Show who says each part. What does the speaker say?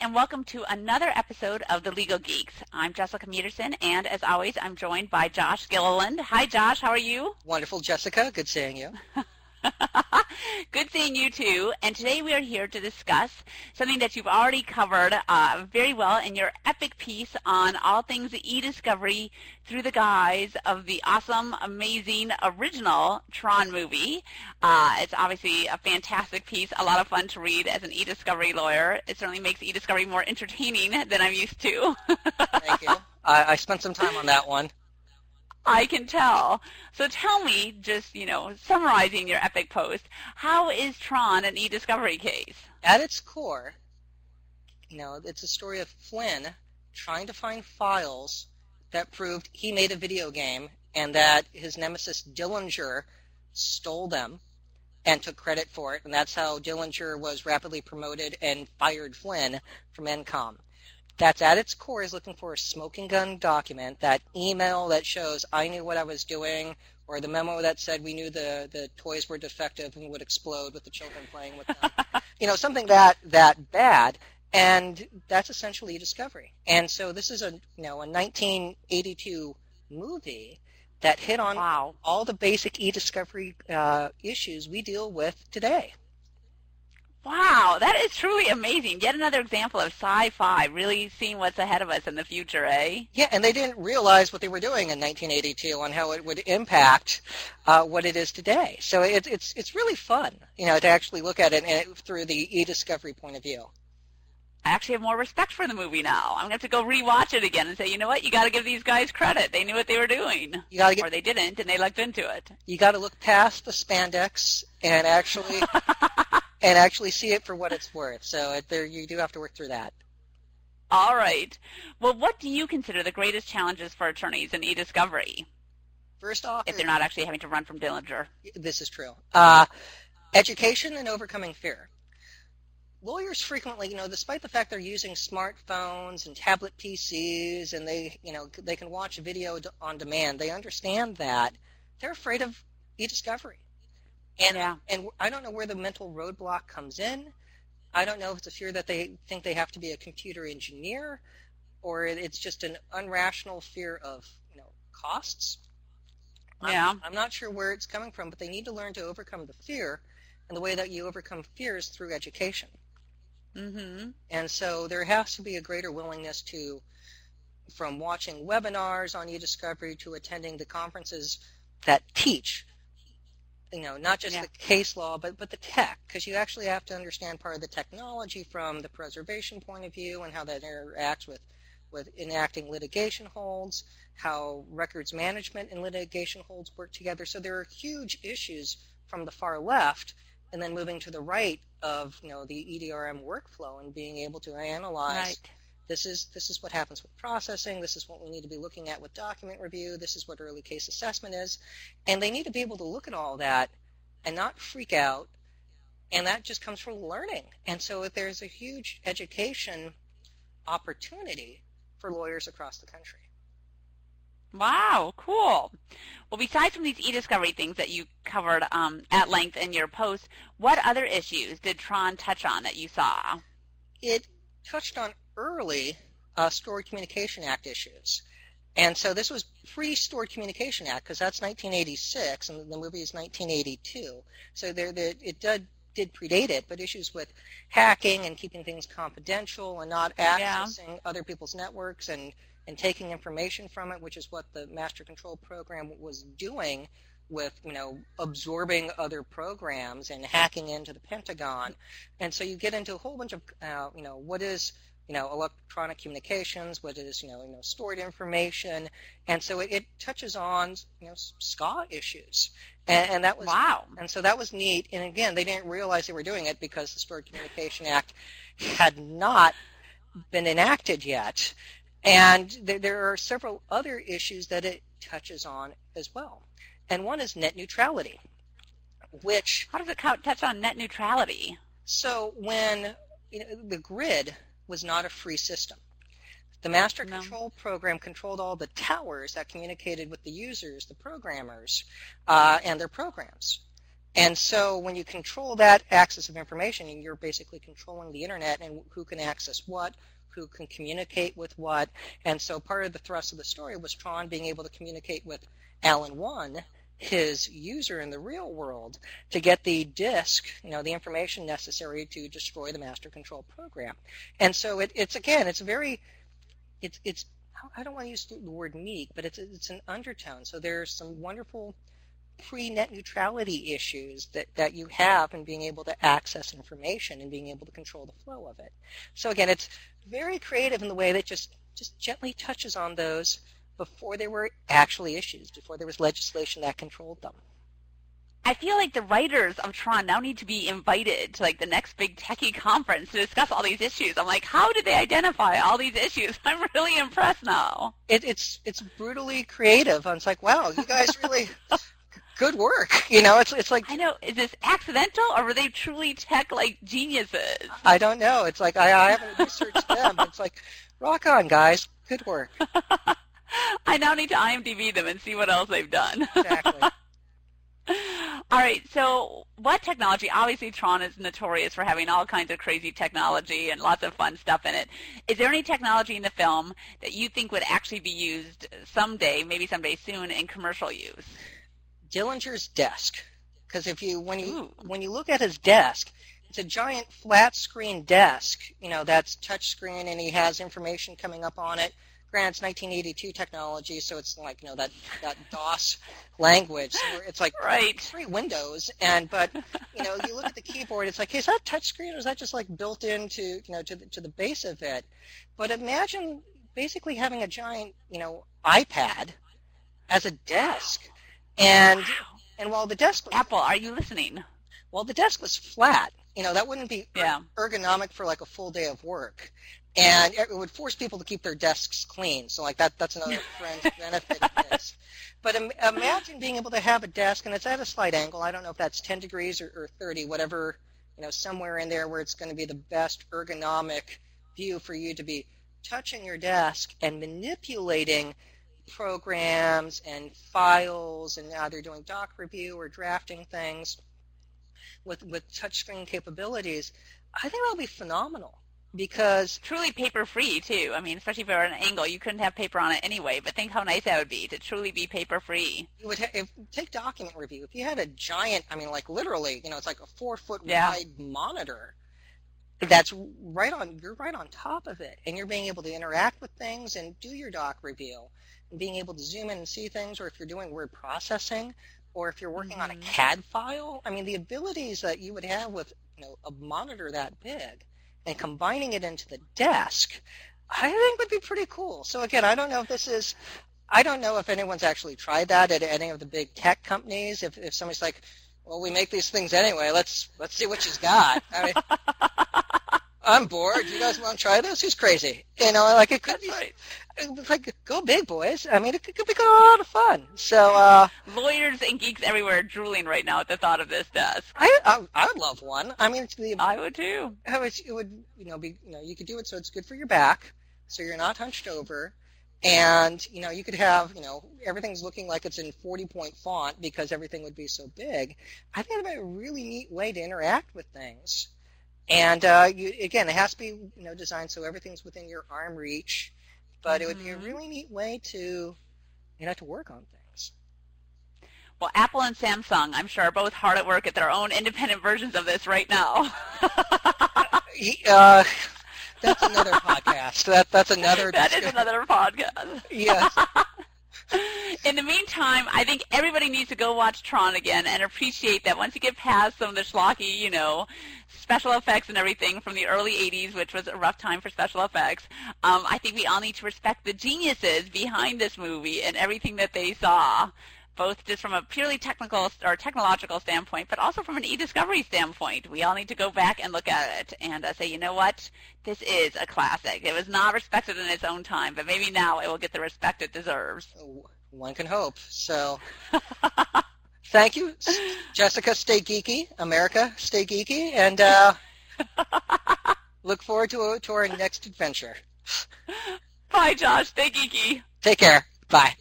Speaker 1: and welcome to another episode of The Legal Geeks. I'm Jessica Mederson, and as always, I'm joined by Josh Gilliland. Hi, Josh. How are you?
Speaker 2: Wonderful, Jessica. Good seeing you.
Speaker 1: Good seeing you too. And today we are here to discuss something that you've already covered uh, very well in your epic piece on all things e-discovery through the guise of the awesome, amazing, original Tron movie. Uh, it's obviously a fantastic piece, a lot of fun to read as an e-discovery lawyer. It certainly makes e-discovery more entertaining than I'm used to.
Speaker 2: Thank you. I, I spent some time on that one.
Speaker 1: I can tell. So tell me, just, you know, summarizing your epic post, how is Tron an e-discovery case?
Speaker 2: At its core, you know, it's a story of Flynn trying to find files that proved he made a video game and that his nemesis Dillinger stole them and took credit for it. And that's how Dillinger was rapidly promoted and fired Flynn from ENCOM that's at its core is looking for a smoking gun document, that email that shows I knew what I was doing, or the memo that said we knew the, the toys were defective and would explode with the children playing with them. you know, something that, that bad. And that's essentially discovery. And so this is a, you know, a 1982 movie that hit on
Speaker 1: wow.
Speaker 2: all the basic e-discovery uh, issues we deal with today.
Speaker 1: Wow, that is truly amazing. Yet another example of sci-fi really seeing what's ahead of us in the future, eh?
Speaker 2: Yeah, and they didn't realize what they were doing in 1982 and how it would impact uh, what it is today. So it, it's it's really fun, you know, to actually look at it through the e-discovery point of view.
Speaker 1: I actually have more respect for the movie now. I'm going to have to go rewatch it again and say, you know what, you got to give these guys credit. They knew what they were doing,
Speaker 2: you gotta get,
Speaker 1: or they didn't, and they looked into it.
Speaker 2: You got to look past the spandex and actually and actually see it for what it's worth. So there, you do have to work through that.
Speaker 1: All right. Well, what do you consider the greatest challenges for attorneys in e-discovery?
Speaker 2: First off,
Speaker 1: if they're not actually having to run from Dillinger.
Speaker 2: This is true. Uh, education and overcoming fear. Lawyers frequently, you know, despite the fact they're using smartphones and tablet PCs and they, you know, they can watch video on demand, they understand that they're afraid of e-discovery. And
Speaker 1: yeah.
Speaker 2: and I don't know where the mental roadblock comes in. I don't know if it's a fear that they think they have to be a computer engineer, or it's just an unrational fear of you know costs.
Speaker 1: Yeah.
Speaker 2: I'm, I'm not sure where it's coming from, but they need to learn to overcome the fear, and the way that you overcome fear is through education.
Speaker 1: Mm-hmm.
Speaker 2: And so there has to be a greater willingness to, from watching webinars on e-discovery to attending the conferences that teach you know, not just
Speaker 1: yeah.
Speaker 2: the case law, but, but the tech, because you actually have to understand part of the technology from the preservation point of view and how that interacts with, with enacting litigation holds, how records management and litigation holds work together. So there are huge issues from the far left and then moving to the right of, you know, the EDRM workflow and being able to analyze
Speaker 1: right.
Speaker 2: This is this is what happens with processing. This is what we need to be looking at with document review. This is what early case assessment is, and they need to be able to look at all that and not freak out. And that just comes from learning. And so there's a huge education opportunity for lawyers across the country.
Speaker 1: Wow, cool. Well, besides from these e-discovery things that you covered um, at length in your post, what other issues did Tron touch on that you saw?
Speaker 2: It touched on early uh, Stored Communication Act issues. And so this was pre-Stored Communication Act because that's 1986 and the movie is 1982. So there, there it did, did predate it, but issues with hacking and keeping things confidential and not accessing yeah. other people's networks and, and taking information from it, which is what the Master Control Program was doing with you know absorbing other programs and hacking into the Pentagon, and so you get into a whole bunch of uh, you know what is you know, electronic communications, what is, you know, you know, stored information, and so it, it touches on, you know, SCA issues, and, and, that was
Speaker 1: wow.
Speaker 2: And so that was neat. And again, they didn't realize they were doing it because the Stored Communication Act had not been enacted yet, and there, there are several other issues that it touches on as well. And one is net neutrality, which
Speaker 1: how does it touch on net neutrality?
Speaker 2: So when you know, the grid was not a free system. The master no. control program controlled all the towers that communicated with the users, the programmers, uh, and their programs. And so when you control that access of information, you're basically controlling the internet and who can access what, who can communicate with what. And so part of the thrust of the story was Tron being able to communicate with Alan One, his user in the real world, to get the disk, you know, the information necessary to destroy the master control program. And so it, it's again, it's very, it's it's I don't want to use the word meek, but it's it's an undertone. So there's some wonderful pre-net neutrality issues that, that you have in being able to access information and being able to control the flow of it. So again, it's very creative in the way that just just gently touches on those before there were actually issues, before there was legislation that controlled them.
Speaker 1: I feel like the writers of Tron now need to be invited to like the next big techie conference to discuss all these issues. I'm like, how did they identify all these issues? I'm really impressed now.
Speaker 2: It, it's it's brutally creative. It's like, wow, you guys really good work. You know, it's it's like
Speaker 1: I know. Is this accidental or were they truly tech like geniuses?
Speaker 2: I don't know. It's like I, I haven't researched them. It's like rock on, guys. Good work.
Speaker 1: I now need to IMDb them and see what else they've done.
Speaker 2: Exactly.
Speaker 1: all right. So, what technology? Obviously, Tron is notorious for having all kinds of crazy technology and lots of fun stuff in it. Is there any technology in the film that you think would actually be used someday, maybe someday soon, in commercial use?
Speaker 2: Dillinger's desk. Because if you when you Ooh. when you look at his desk, it's a giant flat screen desk. You know that's touch screen, and he has information coming up on it. Granted, it's 1982 technology, so it's like you know that that DOS language. So it's like
Speaker 1: right.
Speaker 2: three windows, and but you know you look at the keyboard, it's like, hey, is that touch screen or is that just like built into you know to the, to the base of it? But imagine basically having a giant you know iPad as a desk and
Speaker 1: wow.
Speaker 2: and while the desk was,
Speaker 1: Apple, are you listening?
Speaker 2: While the desk was flat, you know, that wouldn't be
Speaker 1: yeah.
Speaker 2: Er-, ergonomic for like a full day of work. And it would force people to keep their desks clean. So like that that's another fringe benefit of this. But Im- imagine being able to have a desk and it's at a slight angle. I don't know if that's 10 degrees or, or 30, whatever, you know, somewhere in there where it's going to be the best ergonomic view for you to be touching your desk and manipulating programs and files and either doing doc review or drafting things with with touchscreen capabilities, I think that'll be phenomenal because
Speaker 1: truly paper free too. I mean, especially if you're at an angle, you couldn't have paper on it anyway. But think how nice that would be to truly be paper free.
Speaker 2: You would ha- if, take document review. If you had a giant, I mean, like literally, you know, it's like a four foot
Speaker 1: yeah.
Speaker 2: wide monitor that's right on. You're right on top of it, and you're being able to interact with things and do your doc review and being able to zoom in and see things, or if you're doing word processing, or if you're working mm-hmm. on a mm-hmm. CAD file. I mean, the abilities that you would have with you know a monitor that big and combining it into the desk, I think would be pretty cool. So again, I don't know if this is. I don't know if anyone's actually tried that at any of the big tech companies. If, if somebody's like, "Well, we make these things anyway. Let's let's see what she's got." I mean, I'm bored. You guys want to try this? Who's crazy? You know, like it could
Speaker 1: That's
Speaker 2: be
Speaker 1: right.
Speaker 2: like go big, boys. I mean, it could, could be a lot of fun. So uh,
Speaker 1: lawyers and geeks everywhere are drooling right now at the thought of this desk.
Speaker 2: I I, I would love one. I mean, it's the
Speaker 1: I would too.
Speaker 2: It would you know be you know you could do it so it's good for your back, so you're not hunched over. And you know you could have you know everything's looking like it's in 40 point font because everything would be so big. I think that'd be a really neat way to interact with things. And uh, you, again, it has to be you know designed so everything's within your arm reach, but mm-hmm. it would be a mm-hmm. really neat way to you know to work on things.
Speaker 1: Well, Apple and Samsung, I'm sure, are both hard at work at their own independent versions of this right now.
Speaker 2: uh, that's another podcast. That that's another.
Speaker 1: That is another podcast.
Speaker 2: yes.
Speaker 1: In the meantime, I think everybody needs to go watch Tron again and appreciate that once you get past some of the schlocky, you know, special effects and everything from the early 80s, which was a rough time for special effects, um, I think we all need to respect the geniuses behind this movie and everything that they saw both just from a purely technical or technological standpoint, but also from an e-discovery standpoint. We all need to go back and look at it and uh, say, you know what, this is a classic. It was not respected in its own time, but maybe now it will get the respect it deserves.
Speaker 2: One can hope. So, thank you, Jessica. Stay geeky, America. Stay geeky, and uh, look forward to to our next adventure.
Speaker 1: Bye, Josh. Stay geeky.
Speaker 2: Take care. Bye.